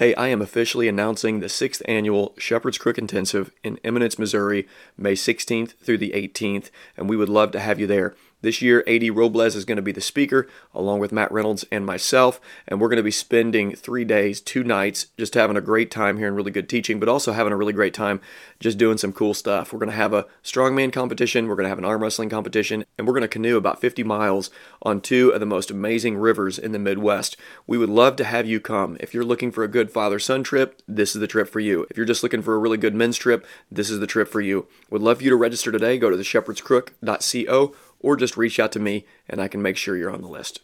Hey, I am officially announcing the sixth annual Shepherd's Crook Intensive in Eminence, Missouri, May 16th through the 18th, and we would love to have you there. This year, AD Robles is going to be the speaker, along with Matt Reynolds and myself, and we're going to be spending three days, two nights, just having a great time here and really good teaching, but also having a really great time just doing some cool stuff. We're going to have a strongman competition, we're going to have an arm wrestling competition, and we're going to canoe about 50 miles on two of the most amazing rivers in the Midwest. We would love to have you come. If you're looking for a good father son trip, this is the trip for you. If you're just looking for a really good men's trip, this is the trip for you. Would love for you to register today. Go to theshepherdscrook.co or just reach out to me and I can make sure you're on the list.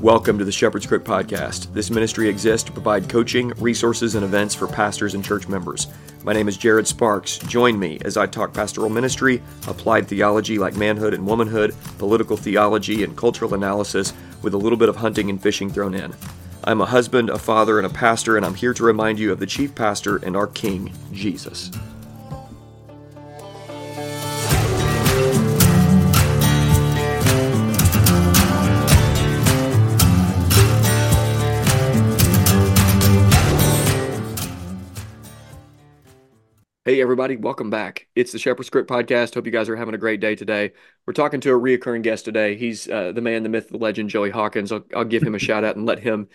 Welcome to the Shepherd's Crook Podcast. This ministry exists to provide coaching, resources, and events for pastors and church members. My name is Jared Sparks. Join me as I talk pastoral ministry, applied theology like manhood and womanhood, political theology, and cultural analysis with a little bit of hunting and fishing thrown in. I'm a husband, a father, and a pastor, and I'm here to remind you of the chief pastor and our King, Jesus. Hey, everybody, welcome back. It's the Shepherd's Crook Podcast. Hope you guys are having a great day today. We're talking to a reoccurring guest today. He's uh, the man, the myth, the legend, Joey Hawkins. I'll, I'll give him a shout out and let him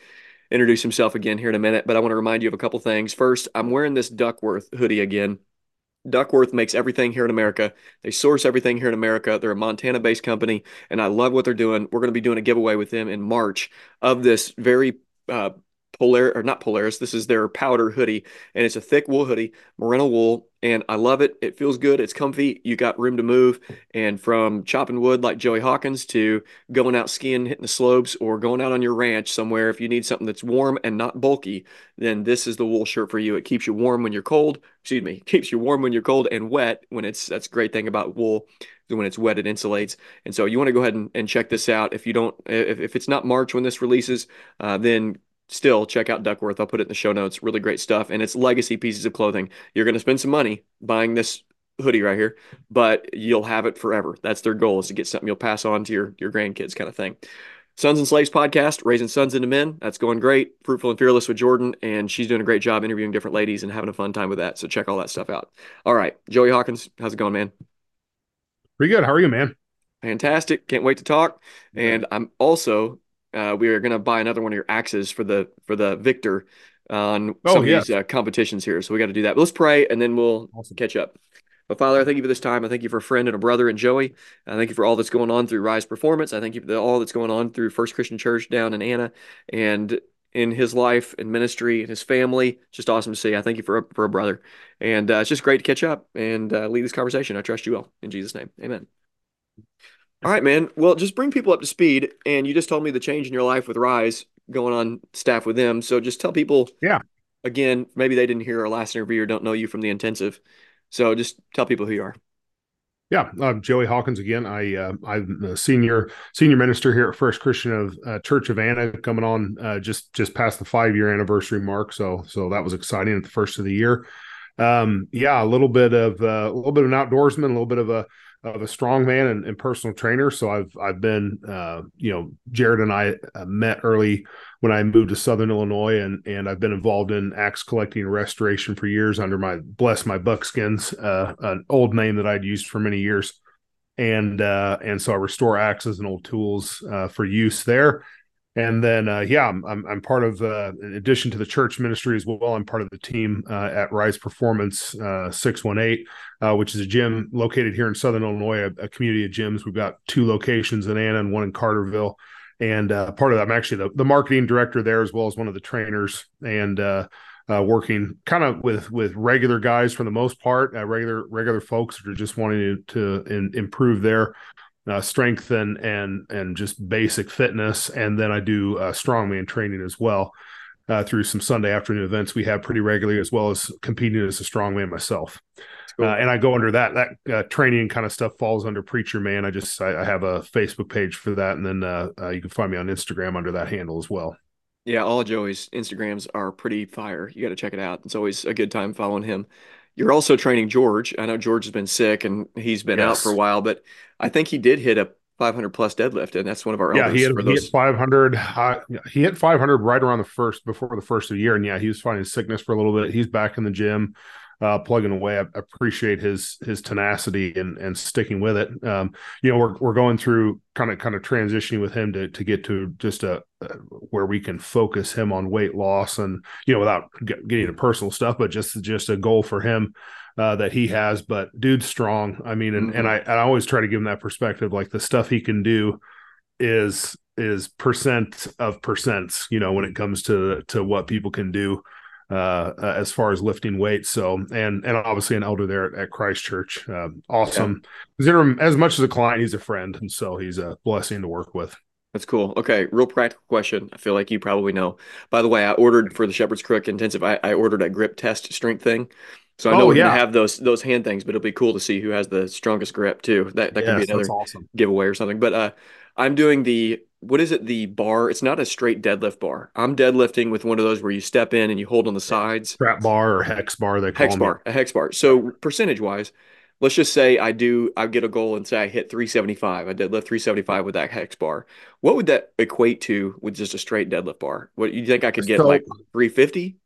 introduce himself again here in a minute. But I want to remind you of a couple things. First, I'm wearing this Duckworth hoodie again. Duckworth makes everything here in America. They source everything here in America. They're a Montana based company, and I love what they're doing. We're going to be doing a giveaway with them in March of this very uh, Polar or not Polaris. This is their powder hoodie, and it's a thick wool hoodie, merino wool, and I love it. It feels good. It's comfy. You got room to move, and from chopping wood like Joey Hawkins to going out skiing, hitting the slopes, or going out on your ranch somewhere. If you need something that's warm and not bulky, then this is the wool shirt for you. It keeps you warm when you're cold. Excuse me, keeps you warm when you're cold and wet when it's. That's great thing about wool when it's wet it insulates and so you want to go ahead and, and check this out if you don't if, if it's not march when this releases uh, then still check out Duckworth. I'll put it in the show notes. Really great stuff. And it's legacy pieces of clothing. You're going to spend some money buying this hoodie right here, but you'll have it forever. That's their goal is to get something you'll pass on to your, your grandkids kind of thing. Sons and Slaves podcast, raising sons into men. That's going great. Fruitful and fearless with Jordan, and she's doing a great job interviewing different ladies and having a fun time with that. So check all that stuff out. All right, Joey Hawkins, how's it going, man? Pretty good. How are you, man? Fantastic. Can't wait to talk. And I'm also uh, we are going to buy another one of your axes for the for the victor on oh, some of these uh, competitions here. So we got to do that. But let's pray and then we'll awesome. catch up. But Father, I thank you for this time. I thank you for a friend and a brother and Joey. I thank you for all that's going on through Rise Performance. I thank you for all that's going on through First Christian Church down in Anna and in his life and ministry and his family. just awesome to see. I thank you for a, for a brother. And uh, it's just great to catch up and uh, lead this conversation. I trust you will. In Jesus' name, amen. All right, man. Well, just bring people up to speed. And you just told me the change in your life with Rise going on staff with them. So just tell people. Yeah. Again, maybe they didn't hear our last interview or don't know you from the intensive. So just tell people who you are. Yeah, uh, Joey Hawkins again. I uh, I'm a senior senior minister here at First Christian of uh, Church of Anna, coming on uh, just just past the five year anniversary mark. So so that was exciting at the first of the year. Um, yeah, a little bit of uh, a little bit of an outdoorsman, a little bit of a of a strongman and, and personal trainer. So I've I've been uh, you know Jared and I uh, met early when I moved to Southern Illinois, and and I've been involved in axe collecting and restoration for years under my bless my buckskins, uh, an old name that I'd used for many years, and uh, and so I restore axes and old tools uh, for use there. And then, uh, yeah, I'm, I'm, I'm part of, uh, in addition to the church ministry as well, I'm part of the team uh, at Rise Performance uh, 618, uh, which is a gym located here in Southern Illinois, a, a, community of gyms. We've got two locations in Anna and one in Carterville. And uh, part of that, I'm actually the, the marketing director there as well as one of the trainers and working kind of with with regular guys for the most part, regular regular folks that are just wanting to, to in, improve their uh, strength and and and just basic fitness, and then I do uh, strongman training as well uh, through some Sunday afternoon events we have pretty regularly, as well as competing as a strongman myself. Cool. Uh, and I go under that that uh, training kind of stuff falls under preacher man. I just I, I have a Facebook page for that, and then uh, you can find me on Instagram under that handle as well. Yeah, all of Joey's Instagrams are pretty fire. You got to check it out. It's always a good time following him. You're also training George. I know George has been sick and he's been out for a while, but I think he did hit a 500 plus deadlift, and that's one of our Yeah, he hit he hit 500. Uh, he hit 500 right around the first before the first of the year, and yeah, he was fighting sickness for a little bit. He's back in the gym, uh, plugging away. I appreciate his his tenacity and and sticking with it. Um, you know, we're we're going through kind of kind of transitioning with him to to get to just a, where we can focus him on weight loss and you know without get, getting into personal stuff, but just just a goal for him uh, that he has. But dude's strong. I mean, and, and Mhm. I, I always try to give him that perspective, like the stuff he can do is is percent of percents, you know, when it comes to to what people can do uh, as far as lifting weights. So and and obviously an elder there at, Christchurch. Uh, awesome. Consider him as much as a client, he's a friend. And so he's a blessing to work with. That's cool. Okay, real practical question. I feel like you probably know. By the way, I ordered for the Shepherd's Crook Intensive. I, I ordered a grip test strength thing, so I know Oh we're gonna have those those hand things, but it'll be cool to see who has the strongest grip too. That that could be another awesome. giveaway or something. But uh, I'm doing the what is it? The bar. It's not a straight deadlift bar. I'm deadlifting with one of those where you step in and you hold on the sides. Trap bar or hex bar, they call Hex bar, a hex bar. So percentage wise, let's just say I do, I get a goal and say I hit 375. I deadlift 375 with that hex bar. What would that equate to with just a straight deadlift bar? What you think I could get So like 350?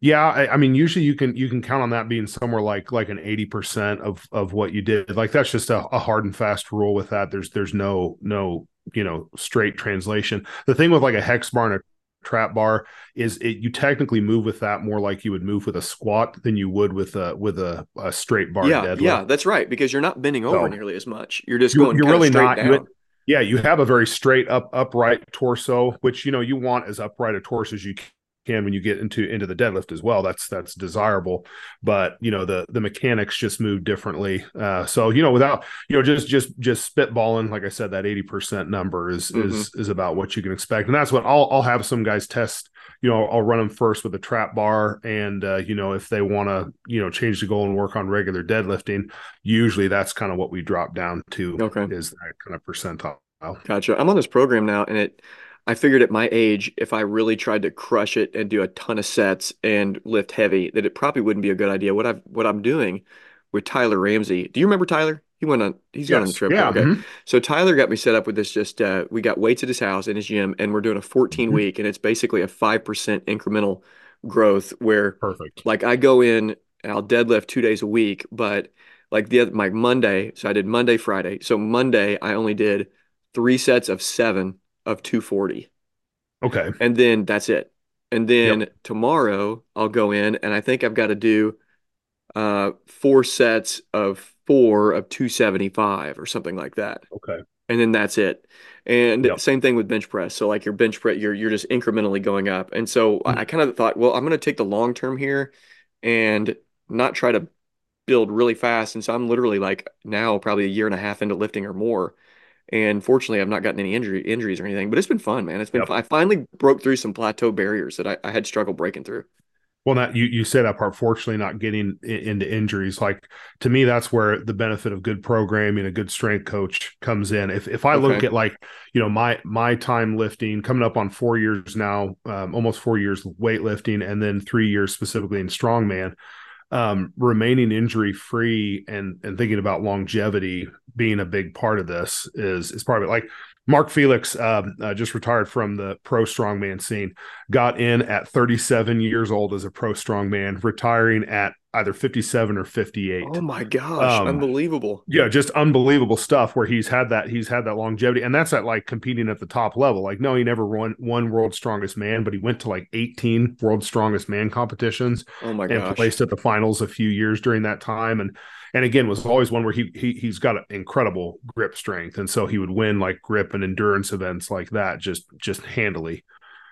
Yeah, I, I mean, usually you can you can count on that being somewhere like like an eighty percent of of what you did. Like that's just a, a hard and fast rule with that. There's there's no no you know straight translation. The thing with like a hex bar and a trap bar is it you technically move with that more like you would move with a squat than you would with a with a, a straight bar Yeah, deadlift. yeah, that's right. Because you're not bending over So nearly as much. You're just going you're really not. You, down. yeah, you have a very straight up upright torso, which you know you want as upright a torso as you can when you get into into the deadlift as well. That's that's desirable, but you know the the mechanics just move differently. Uh, so you know without you know just just just spitballing, like I said, that eighty percent number is hmm is is about what you can expect, and that's what I'll I'll have some guys test. You know, I'll run them first with a trap bar, and uh, you know if they want to you know change the goal and work on regular deadlifting, usually that's kind of what we drop down to Okay. is that kind of percentile. Gotcha. I'm on this program now, and it, I figured at my age, if I really tried to crush it and do a ton of sets and lift heavy, that it probably wouldn't be a good idea. What I've, what I'm doing with Tyler Ramsey. Do you remember Tyler? He went on, he's gone on the trip. Yeah. Okay. mhm. So Tyler got me set up with this just, uh, we got weights at his house in his gym, and we're doing a 14 Mhm. week, and it's basically a 5% incremental growth where Perfect. like I go in and I'll deadlift two days a week, but like the other, my Monday, so I did Monday, Friday. So Monday I only did three sets of seven of 240. Okay. And then that's it. And Yep. then tomorrow I'll go in and I think I've got to do uh four sets of four of 275 or something like that. Okay. And then that's it. And Yep. same thing with bench press. So like your bench press, you're you're just incrementally going up. And so I, I kind of thought, well, I'm going to take the long term here and not try to build really fast. And so I'm literally like now probably a year and a half into lifting or more. And fortunately, I've not gotten any injury injuries or anything, but it's been fun, man. It's been Yep. fun. I finally broke through some plateau barriers that I, I had struggled breaking through. Well, that you you said that part. Fortunately, not getting into injuries. Like to me, that's where the benefit of good programming, a good strength coach comes in. If if I look at like you know my my time lifting, coming up on four years now, um, almost four years weightlifting, and then three years specifically in strongman. Um, remaining injury free and and thinking about longevity being a big part of this is is part of it. Like Mark Felix, um, uh, just retired from the pro strongman scene got in at 37 years old as a pro strongman, retiring at either 57 or 58. Oh my gosh, Um, unbelievable. yeah, just unbelievable stuff where he's had that he's had that longevity, and that's at like competing at the top level. Like, no, he never won one world's strongest man, but he went to like 18 world's strongest man competitions Oh my and gosh. placed at the finals a few years during that time. And and again was always one where he he he's got an incredible grip strength, and so he would win like grip and endurance events like that just just handily.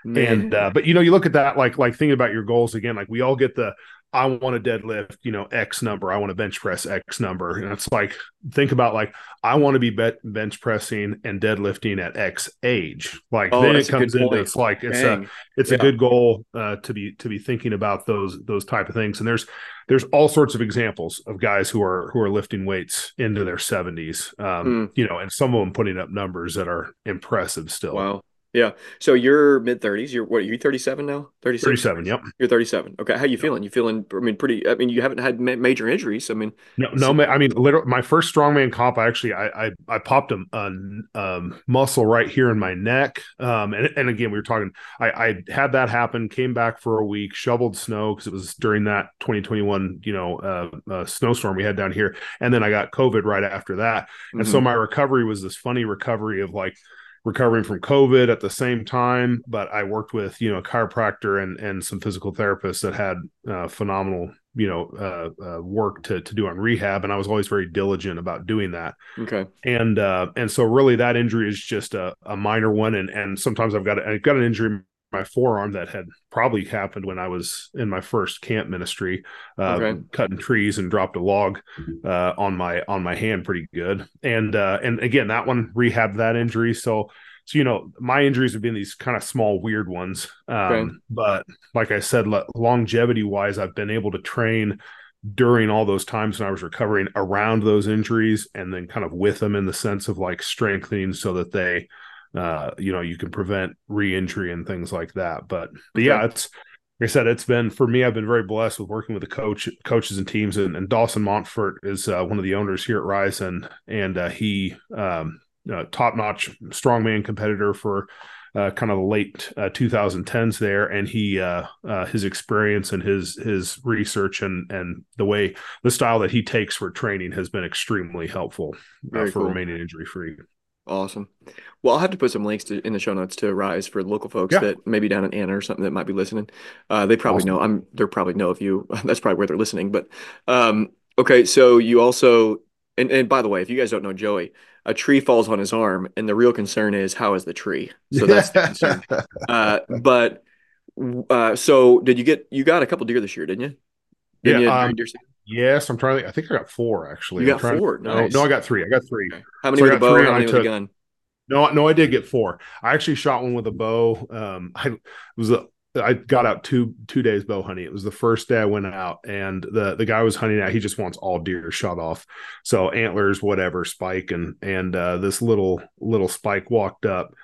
And uh, but you know, you look at that like like thinking about your goals again. Like we all get the I want to deadlift, you know, X number. I want to bench press X number, and it's like think about like I want to be bet- bench pressing and deadlifting at X age. Like Oh, then it comes into point. it's like it's a it's Yeah. a good goal uh, to be to be thinking about those those type of things. And there's there's all sorts of examples of guys who are who are lifting weights into their 70s. Um, Hmm. you know, and some of them putting up numbers that are impressive still. Wow. Yeah. So you're mid 30s. You're what? Are you 37 now? 36? 37. Yep. You're 37. Okay. How you feeling? You feeling, I mean, pretty, I mean, you haven't had ma major injuries. I mean, No, no, ma- I mean, literally, my first strongman comp, I actually, I, I, I popped a, a um, muscle right here in my neck. Um, and, and again, we were talking, I, I had that happen, came back for a week, shoveled snow because it was during that 2021, you know, uh, uh, snowstorm we had down here. And then I got COVID right after that. And so mhm. my recovery was this funny recovery of like, recovering from COVID at the same time. But I worked with you know a chiropractor and and some physical therapists that had uh, phenomenal you know uh, uh, work to to do on rehab, and I was always very diligent about doing that. Okay. And uh, and so really that injury is just a, a minor one, and and sometimes I've got I've got an injury in my forearm that had probably happened when I was in my first camp ministry, uh, Okay. cutting trees and dropped a log uh, on my on my hand pretty good. And uh, and again, that one rehabbed that injury. So so you know my injuries have been these kind of small weird ones. Okay. Um, but like I said, longevity wise, I've been able to train during all those times when I was recovering around those injuries and then kind of with them in the sense of like strengthening so that they uh you know you can prevent re-injury and things like that but but yeah it's like I said, it's been for me. I've been very blessed with working with the coach, coaches, and teams. And, and Dawson Montfort is uh, one of the owners here at Rise, and uh, he um, uh, top notch strongman competitor for uh, kind of the late uh, 2010s there, and he uh, uh, his experience and his his research and and the way the style that he takes for training has been extremely helpful uh, for cool. remaining injury free. Awesome. Well, I'll have to put some links to, in the show notes to Rise for local folks Yeah, that maybe down in Anna or something that might be listening. Uh, they probably know. I'm. They're probably know of you. That's probably where they're listening. But um, okay. So you also, and and by the way, if you guys don't know Joey, a tree falls on his arm, and the real concern is how is the tree? So that's the concern. Uh, but uh, so did you get? You got a couple deer this year, didn't you? yeah. Didn't you during Um. deer season? Yes, I'm trying to. I think I got four actually. I'm got four. No, no, I got three. I got three. Okay. How many So with a bow? How I many with a took gun? No, no, I did get four. I actually shot one with a bow. Um, I it was a I got out two two days bow hunting. It was the first day I went out, and the the guy was hunting at. He just wants all deer shot off, so antlers, whatever, spike, and and uh, this little little spike walked up,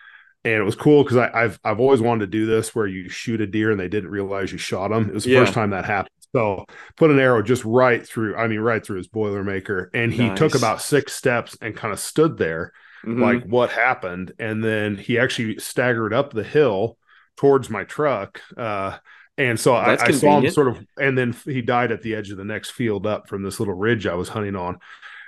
and it was cool because I've I've always wanted to do this where you shoot a deer and they didn't realize you shot them. It was the first time that happened. So put an arrow just right through. I mean, right through his boilermaker, and he took about six steps and kind of stood there like hmm what happened? And then he actually staggered up the hill towards my truck uh and so I, I saw him sort of and then he died at the edge of the next field up from this little ridge i was hunting on.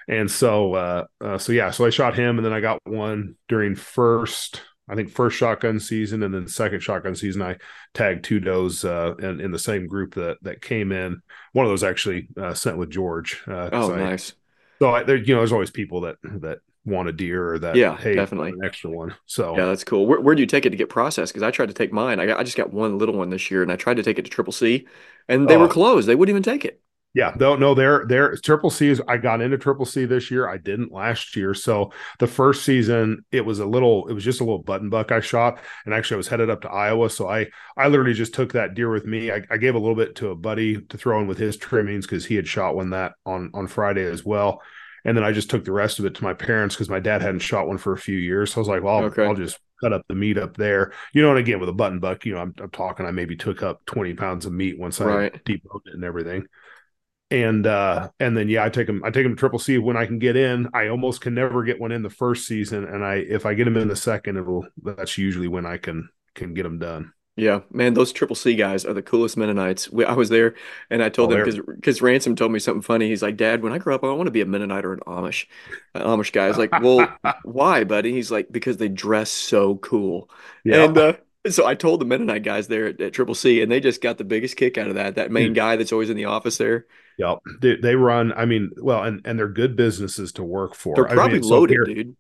And so uh, uh so yeah so i shot him and then i got one during first i think first shotgun season and then second shotgun season i tagged two does uh in, in the same group that that came in one of those actually uh sent with george uh Oh, i nice. so I, there, you know, there's always people that that want a deer or that Yeah, hey, definitely. an extra one. So Yeah, that's cool. Where where do you take it to get processed? Because I tried to take mine. I got, I just got one little one this year, and I tried to take it to Triple C, and they were oh closed. They wouldn't even take it. Yeah, no, no, they're they're triple C's. I got into triple C this year. I didn't last year. So the first season, it was a little, it was just a little button buck I shot, and actually I was headed up to Iowa. So I I literally just took that deer with me. I, I gave a little bit to a buddy to throw in with his trimmings because he had shot one that on on Friday as well. And then I just took the rest of it to my parents because my dad hadn't shot one for a few years. So I was like, well, I'll, Okay. I'll just cut up the meat up there. You know, and again, with a button buck, you know, I'm, I'm talking, I maybe took up 20 pounds of meat once I Right. deboned it and everything. And, uh, and then, yeah, I take them, I take them to triple C when I can get in. I almost can never get one in the first season. And I, if I get them in the second, it'll, that's usually when I can, can get them done. Yeah, man, those Triple C guys are the coolest Mennonites. We, I was there, and I told Oh, them because Ransom told me something funny. He's like, "Dad, when I grow up, I want to be a Mennonite or an Amish." An Amish guy. I was like, "Well, why, buddy?" He's like, "Because they dress so cool." yeah. And uh, so I told the Mennonite guys there at, at Triple C, and they just got the biggest kick out of that. That main guy that's always in the office there. Yeah. They, they run, I mean, well, and, and they're good businesses to work for. They're for. I probably mean, so loaded, here, dude.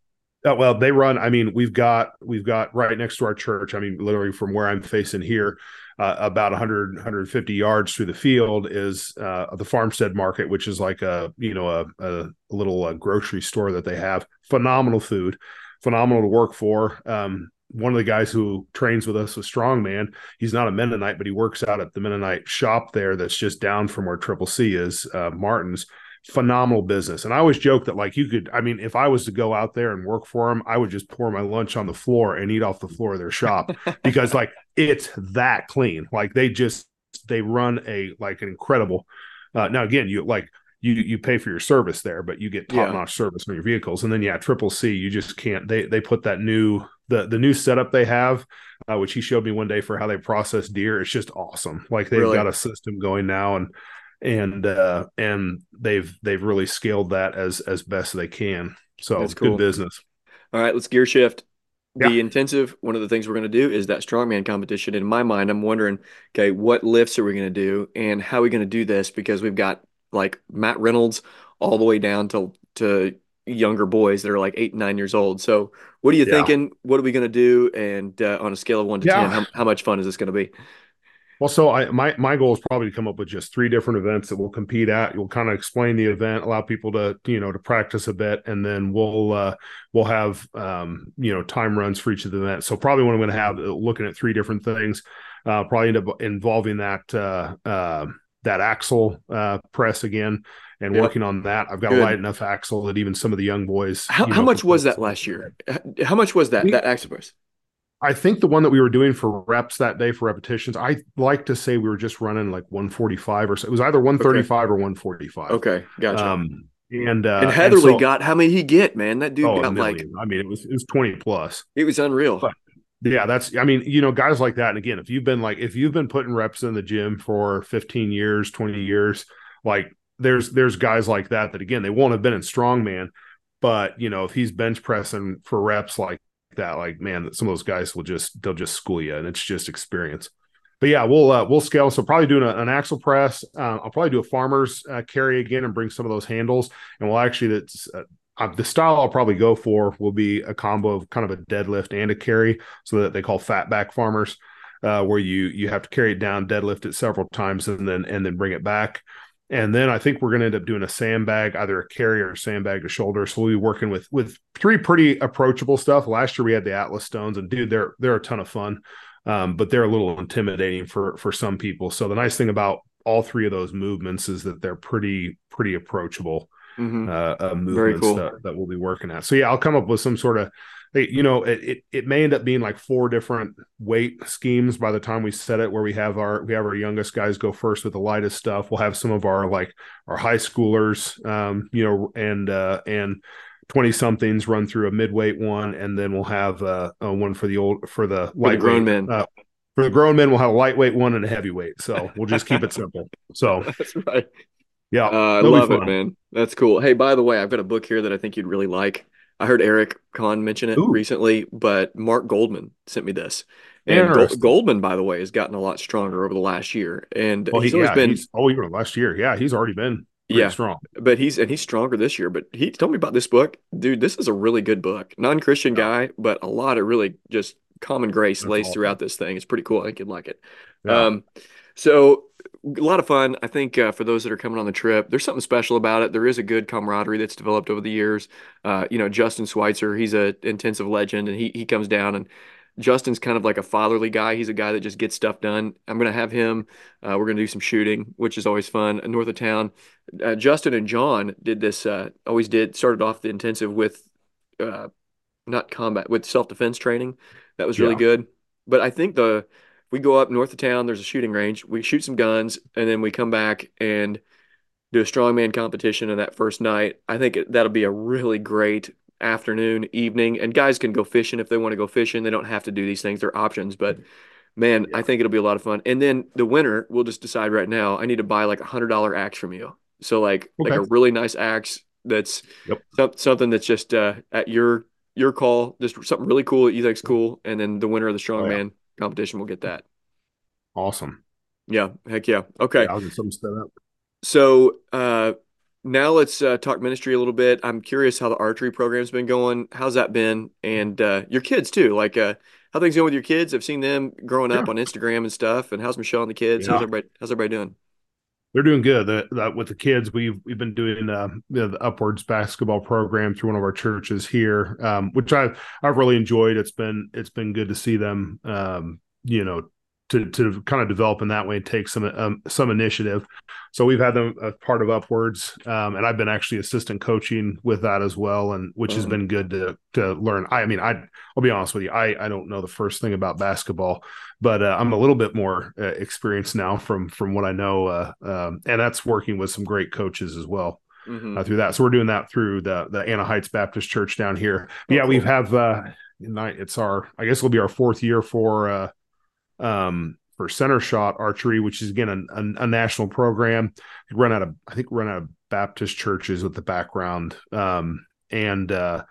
Uh, well, they run. I mean, we've got we've got right next to our church. I mean, literally from where I'm facing here, uh, about 100 150 yards through the field is uh, the Farmstead Market, which is like a you know a, a little uh, grocery store that they have. Phenomenal food, phenomenal to work for. Um, one of the guys who trains with us, a strongman, he's not a Mennonite, but he works out at the Mennonite shop there that's just down from where Triple C is, uh, Martin's phenomenal business. And I always joke that like you could, I mean, if I was to go out there and work for them, I would just pour my lunch on the floor and eat off the floor of their shop because like it's that clean. Like they just they run a like an incredible. Uh, now again, you like you you pay for your service there, but you get top notch yeah. service on your vehicles. And then yeah, Triple C, you just can't. They they put that new the the new setup they have, uh, which he showed me one day for how they process deer. It's just awesome. Like they've really? got a system going now, and and uh, and they've they've really scaled that as as best they can. So That's cool. good business. All right, let's gear shift. The yeah. intensive, one of the things we're going to do is that strongman competition. In my mind, I'm wondering, okay, what lifts are we going to do and how are we going to do this? Because we've got like Matt Reynolds all the way down to to younger boys that are like eight and nine years old. So, what are you yeah. thinking? What are we going to do? And uh, on a scale of one to yeah. ten, how, how much fun is this going to be? Well, so I my my goal is probably to come up with just three different events that we'll compete at. You'll kind of explain the event, allow people to you know to practice a bit, and then we'll uh, we'll have um, you know time runs for each of the events. So probably what I'm going to have uh, looking at three different things. Uh, probably end up involving that uh, uh, that axle uh, press again and yep. working on that. I've got Good. a light enough axle that even some of the young boys. How, how much was that last year? How much was that we, that axle press? I think the one that we were doing for reps that day for repetitions, I like to say we were just running like 145 or so. It was either 135 okay. or 145. Okay, gotcha. Um, and uh, and Heatherly and so, got how many he get, man? That dude oh, got like I mean, it was it was 20 plus. It was unreal. But, yeah, that's I mean, you know, guys like that. And again, if you've been like if you've been putting reps in the gym for 15 years, 20 years, like there's there's guys like that that again they won't have been in strongman, but you know, if he's bench pressing for reps like that, like man, some of those guys will just they'll just school you, and it's just experience. But yeah, we'll uh, we'll scale. So probably doing a, an axle press. Uh, I'll probably do a farmer's uh, carry again and bring some of those handles, and we'll actually that's uh, the style I'll probably go for will be a combo of kind of a deadlift and a carry, so that they call fat back farmers, uh, where you you have to carry it down, deadlift it several times, and then and then bring it back. And then I think we're going to end up doing a sandbag, either a carry or a sandbag to shoulder. So we'll be working with with three pretty approachable stuff. Last year we had the Atlas stones, and dude, they're they're a ton of fun, um, but they're a little intimidating for for some people. So the nice thing about all three of those movements is that they're pretty pretty approachable mm-hmm. uh, uh, movements cool. that, that we'll be working at. So yeah, I'll come up with some sort of you know it, it, it may end up being like four different weight schemes by the time we set it where we have our we have our youngest guys go first with the lightest stuff we'll have some of our like our high schoolers um you know and uh and 20 somethings run through a midweight one and then we'll have uh, a one for the old for the light grown men uh, for the grown men we'll have a lightweight one and a heavyweight so we'll just keep it simple so that's right yeah, uh, I love it, man. That's cool. Hey, by the way, I've got a book here that I think you'd really like. I heard Eric Kahn mention it Ooh. recently, but Mark Goldman sent me this. And Goldman, by the way, has gotten a lot stronger over the last year, and well, he's he, always yeah, been he's, oh, even last year, yeah, he's already been yeah strong. But he's and he's stronger this year. But he told me about this book, dude. This is a really good book. Non Christian yeah. guy, but a lot of really just common grace That's laced awesome. throughout this thing. It's pretty cool. I think you'd like it. Yeah. Um, so a lot of fun. I think uh, for those that are coming on the trip, there's something special about it. There is a good camaraderie that's developed over the years. Uh, you know, Justin Schweitzer, he's a intensive legend, and he he comes down and Justin's kind of like a fatherly guy. He's a guy that just gets stuff done. I'm going to have him. Uh, we're going to do some shooting, which is always fun. North of town, uh, Justin and John did this. Uh, always did started off the intensive with, uh, not combat with self defense training. That was really yeah. good. But I think the we go up north of town. There's a shooting range. We shoot some guns, and then we come back and do a strongman competition on that first night. I think that'll be a really great afternoon, evening, and guys can go fishing if they want to go fishing. They don't have to do these things; they're options. But man, yeah. I think it'll be a lot of fun. And then the winner, we'll just decide right now. I need to buy like a hundred dollar axe from you. So like okay. like a really nice axe that's yep. something that's just uh, at your your call, just something really cool that you think's cool, and then the winner of the strongman oh, yeah competition will get that. Awesome. Yeah. Heck yeah. Okay. Yeah, I'll get something set up. So uh, now let's uh, talk ministry a little bit. I'm curious how the archery program's been going. How's that been? And uh, your kids too. Like uh, how things going with your kids? I've seen them growing up on Instagram and stuff. And how's Michelle and the kids? Yeah. How's everybody? How's everybody doing? They're doing good. The, the, with the kids, we've we've been doing uh, the upwards basketball program through one of our churches here, um, which I've I've really enjoyed. It's been it's been good to see them um, you know to to kind of develop in that way and take some um, some initiative. So we've had them a part of Upwards, um, and I've been actually assistant coaching with that as well, and which mm-hmm. has been good to to learn. I, I mean, I I'll be honest with you, I I don't know the first thing about basketball, but uh, I'm a little bit more uh, experienced now from from what I know, uh, um, and that's working with some great coaches as well. Mm-hmm. Uh, through that, so we're doing that through the the Anna Heights Baptist Church down here. Oh, yeah, we have uh, it's our I guess it'll be our fourth year for uh, um, for center shot archery, which is again a, a, a national program. run out of I think run out of Baptist churches with the background, um, and uh,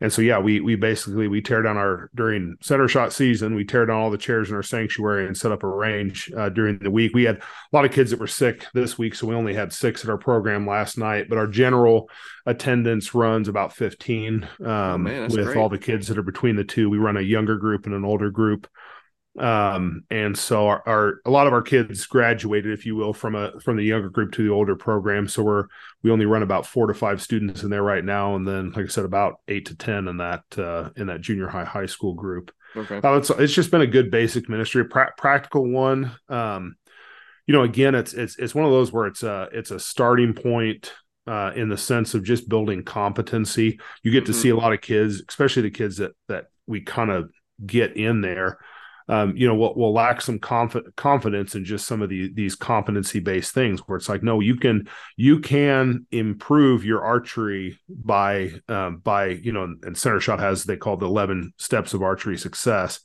and so yeah, we we basically we tear down our during center shot season, we tear down all the chairs in our sanctuary and set up a range uh, during the week. We had a lot of kids that were sick this week, so we only had six at our program last night. But our general attendance runs about fifteen um, oh, man, with great. all the kids that are between the two. We run a younger group and an older group um, and so our, our, a lot of our kids graduated if you will from a from the younger group to the older program. So we're we only run about four to five students in there right now. And then like i said about eight to ten in that uh, in that junior high high school group. Okay. Uh, it's, it's just been a good basic ministry pra- practical one. Um, you know again it's it's it's one of those where it's a it's a starting point uh, in the sense of just building competency. You get mm-hmm. to see a lot of kids especially the kids that that we kind of get in there um, you know, will, will lack some conf- confidence in just some of the, these competency based things where it's like, no, you can, you can improve your archery by, um, by, you know, and center shot has, they call the 11 steps of archery success.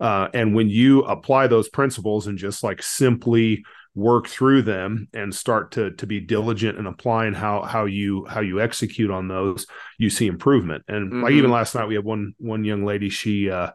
Uh, and when you apply those principles and just like simply work through them and start to to be diligent in applying how how you how you execute on those you see improvement and mm-hmm. like even last night we had one one young lady she uh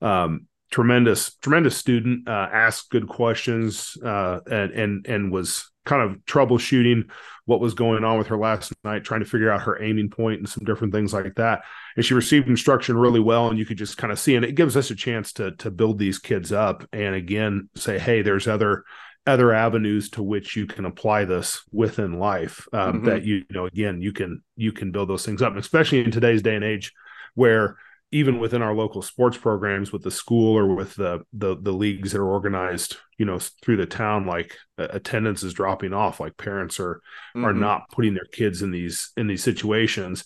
um tremendous tremendous student uh, asked good questions uh, and and and was kind of troubleshooting what was going on with her last night trying to figure out her aiming point and some different things like that and she received instruction really well and you could just kind of see and it gives us a chance to to build these kids up and again say hey there's other other avenues to which you can apply this within life um, mm-hmm. that you, you know again you can you can build those things up and especially in today's day and age where even within our local sports programs with the school or with the the, the leagues that are organized you know through the town like uh, attendance is dropping off like parents are mm-hmm. are not putting their kids in these in these situations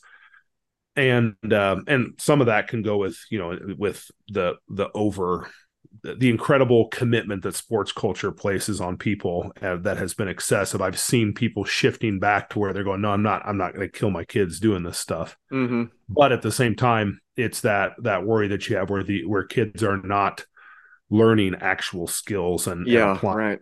and um, and some of that can go with you know with the the over the incredible commitment that sports culture places on people uh, that has been excessive. I've seen people shifting back to where they're going, no, I'm not, I'm not going to kill my kids doing this stuff. Mm-hmm. But at the same time, it's that that worry that you have where the where kids are not learning actual skills and yeah, and right.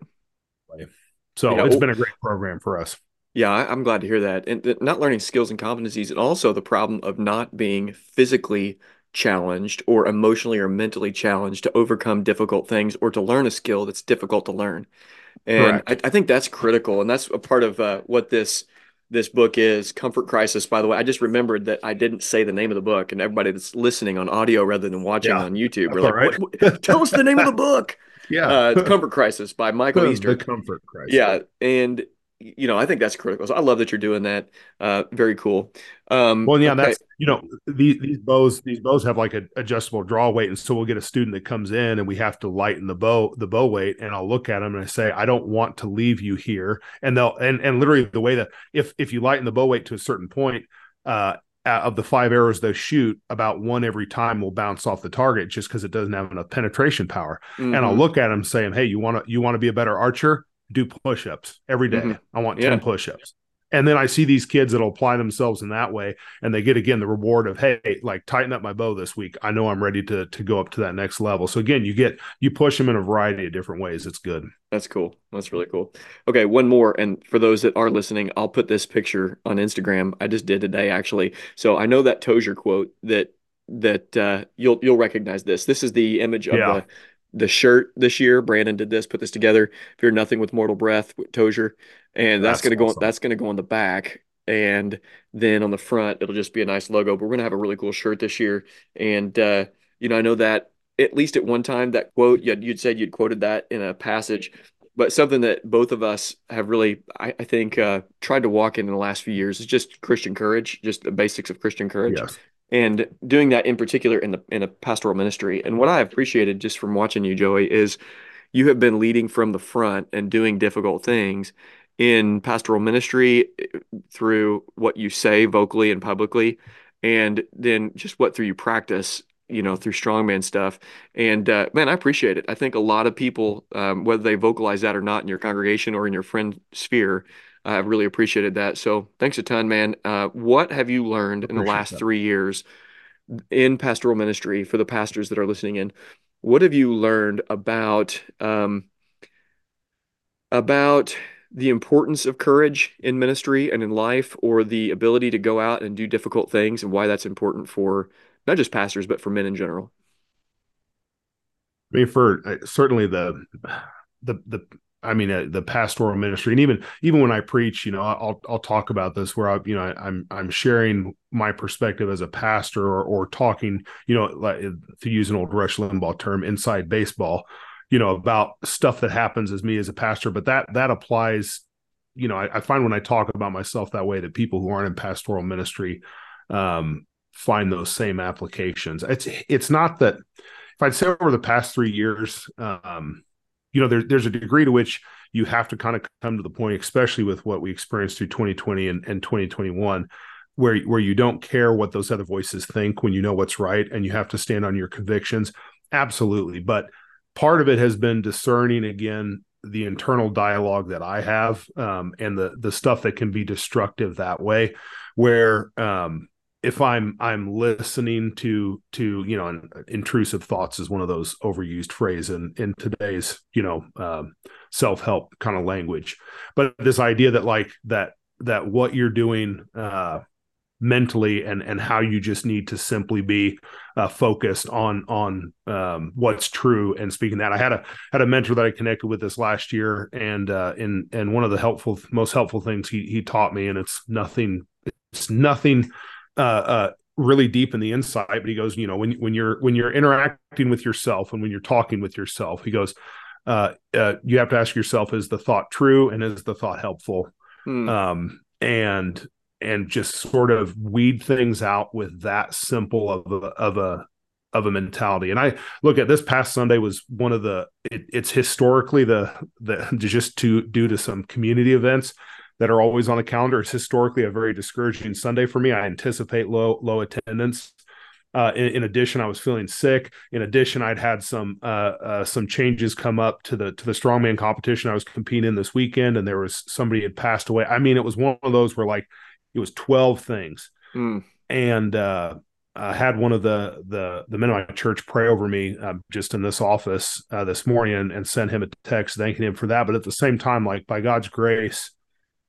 So yeah, it's well, been a great program for us. Yeah, I'm glad to hear that. And not learning skills and competencies, and also the problem of not being physically challenged or emotionally or mentally challenged to overcome difficult things or to learn a skill that's difficult to learn. And I, I, think that's critical. And that's a part of uh, what this this book is Comfort Crisis. By the way, I just remembered that I didn't say the name of the book, and everybody that's listening on audio rather than watching yeah, on YouTube, we're like, right. what, what, "Tell us the name of the book." Yeah, uh, Comfort Crisis by Michael Easter. The Comfort Crisis. Yeah, and you know, I think that's critical. So I love that you're doing that. Uh, very cool. Um, well, yeah, okay. that's you know these these bows these bows have like an adjustable draw weight, and so we'll get a student that comes in and we have to lighten the bow the bow weight, and I'll look at them and I say, I don't want to leave you here, and they'll and and literally the way that if if you lighten the bow weight to a certain point, uh, of the five arrows they shoot, about one every time will bounce off the target just because it doesn't have enough penetration power. Mm-hmm. And I'll look at them saying, "Hey, you want to you want to be a better archer? Do push-ups every day. Mm-hmm. I want yeah. 10 push-ups. And then I see these kids that'll apply themselves in that way and they get again the reward of, hey, like tighten up my bow this week. I know I'm ready to to go up to that next level. So again, you get you push them in a variety of different ways. It's good. That's cool. That's really cool. Okay, one more. And for those that are listening, I'll put this picture on Instagram. I just did today actually. So I know that Tozer quote that that uh, you'll you'll recognize this. This is the image of yeah. the the shirt this year. Brandon did this, put this together. Fear nothing with mortal breath with Tozer, and that's, that's gonna awesome. go. That's gonna go on the back, and then on the front it'll just be a nice logo. But we're gonna have a really cool shirt this year, and uh, you know I know that at least at one time that quote you'd, you'd said you'd quoted that in a passage. But something that both of us have really, I, I think, uh, tried to walk in in the last few years is just Christian courage, just the basics of Christian courage. Yes and doing that in particular in the in a pastoral ministry. And what I appreciated just from watching you, Joey, is you have been leading from the front and doing difficult things in pastoral ministry through what you say vocally and publicly, and then just what through you practice you know, through strongman stuff. And uh, man, I appreciate it. I think a lot of people, um, whether they vocalize that or not in your congregation or in your friend sphere, have really appreciated that. So thanks a ton, man. Uh, what have you learned in the last that. three years in pastoral ministry for the pastors that are listening in? What have you learned about um, about the importance of courage in ministry and in life, or the ability to go out and do difficult things, and why that's important for not just pastors, but for men in general? I mean, for uh, certainly the the the I mean, uh, the pastoral ministry, and even even when I preach, you know, I'll I'll talk about this where I, you know, I, am I'm sharing my perspective as a pastor, or or talking, you know, like, to use an old Rush Limbaugh term, inside baseball, you know, about stuff that happens as me as a pastor. But that that applies, you know, I, I find when I talk about myself that way that people who aren't in pastoral ministry, um, find those same applications. It's it's not that if I'd say over the past three years, um, you know, there, there's a degree to which you have to kind of come to the point, especially with what we experienced through 2020 and, and 2021, where where you don't care what those other voices think when you know what's right and you have to stand on your convictions. Absolutely, but part of it has been discerning again the internal dialogue that I have um, and the the stuff that can be destructive that way, where um, if I'm I'm listening to to you know intrusive thoughts is one of those overused phrases in in today's you know um, self help kind of language, but this idea that like that that what you're doing uh, mentally and and how you just need to simply be uh, focused on on um, what's true and speaking that. I had a had a mentor that I connected with this last year and uh, and and one of the helpful most helpful things he he taught me and it's nothing it's nothing uh, uh, really deep in the insight, but he goes, you know, when when you're when you're interacting with yourself and when you're talking with yourself, he goes, uh, uh, you have to ask yourself, is the thought true and is the thought helpful? Hmm. Um, and and just sort of weed things out with that simple of a, of a of a mentality. And I look at this past Sunday was one of the it, it's historically the the just to due to some community events that are always on the calendar. It's historically a very discouraging Sunday for me. I anticipate low low attendance. Uh, in, in, addition, I was feeling sick. In addition, I'd had some uh, uh, some changes come up to the to the strongman competition I was competing in this weekend, and there was somebody had passed away. I mean, it was one of those where like it was twelve things, mm. and uh, I had one of the the the men of my church pray over me uh, just in this office uh, this morning and, and send him a text thanking him for that. But at the same time, like by God's grace,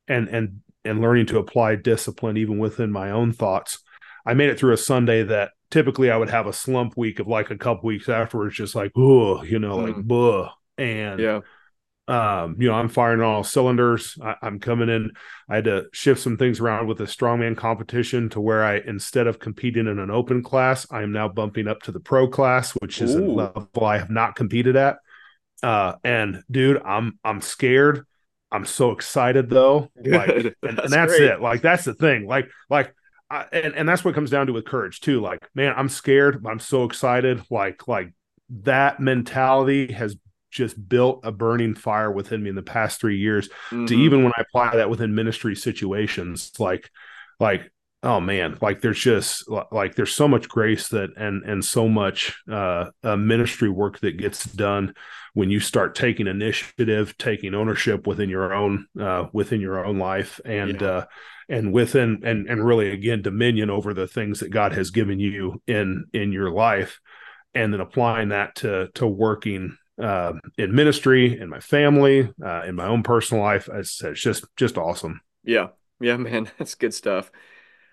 and and and learning to apply discipline even within my own thoughts. I made it through a Sunday that typically I would have a slump week of like a couple weeks afterwards, just like, oh, you know, mm. like, buh. And, yeah. um, you know, I'm firing on all cylinders. I, am coming in. I had to shift some things around with the strongman competition to where I, instead of competing in an open class, I am now bumping up to the pro class, which is Ooh. a level I have not competed at. Uh, and dude, I'm, I'm scared I'm so excited though. Like, and, that's, and that's it. Like that's the thing. Like, like, I, and and that's what comes down to with courage too. Like, man, I'm scared, but I'm so excited. Like, like that mentality has just built a burning fire within me in the past three years. Mm-hmm. To even when I apply that within ministry situations, like, like oh man. Like there's just like there's so much grace that and and so much uh, uh, ministry work that gets done when you start taking initiative taking ownership within your own uh, within your own life and yeah. uh and within and and really again dominion over the things that God has given you in in your life and then applying that to to working uh, in ministry in my family uh, in my own personal life. It's, it's just just awesome. Yeah. Yeah man. That's good stuff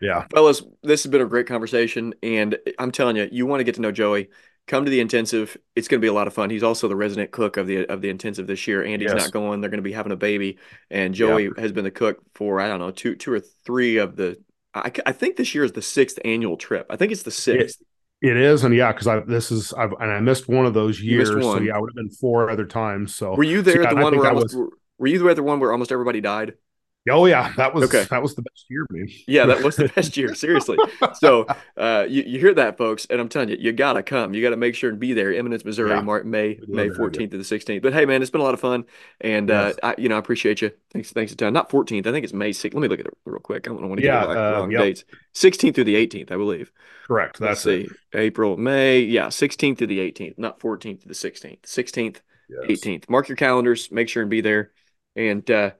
yeah. Fellas, this has been a great conversation. And I'm telling you, you want to get to know Joey. Come to the intensive. It's going to be a lot of fun. He's also the resident cook of the of the intensive this year. Andy's yes. not going. They're going to be having a baby, and Joey yeah. has been the cook for I don't know two two or three of the. I, I think this year is the sixth annual trip. I think it's the sixth. It, it is, and yeah, because I this is I've and I missed one of those years. So yeah, I would have been four other times. So were you there so, yeah, the one where almost, was, were you there the one where almost everybody died? Oh yeah, that was okay. that was the best year, man. yeah, that was the best year. Seriously. So uh, you, you hear that, folks, and I'm telling you, you gotta come. You gotta make sure and be there. Eminence, Missouri, yeah. March, May May 14th to the 16th. But hey, man, it's been a lot of fun, and uh, yes. uh, I, you know, I appreciate you. Thanks, thanks a ton. Not 14th. I think it's May 6th. Let me look at it real quick. I don't want to yeah, get the uh, wrong yep. dates. 16th through the 18th, I believe. Correct. That's Let's see. April, May, yeah, 16th to the 18th, not 14th to the 16th. 16th, yes. 18th. Mark your calendars. Make sure and be there. And uh,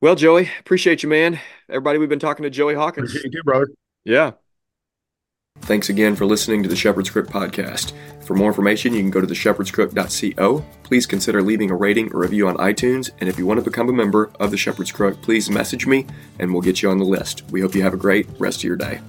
well, Joey, appreciate you, man. Everybody, we've been talking to Joey Hawkins. Appreciate you, brother. Yeah. Thanks again for listening to the Shepherd's Crook podcast. For more information, you can go to theshepherdscrook.co. Please consider leaving a rating or review on iTunes. And if you want to become a member of the Shepherd's Crook, please message me and we'll get you on the list. We hope you have a great rest of your day.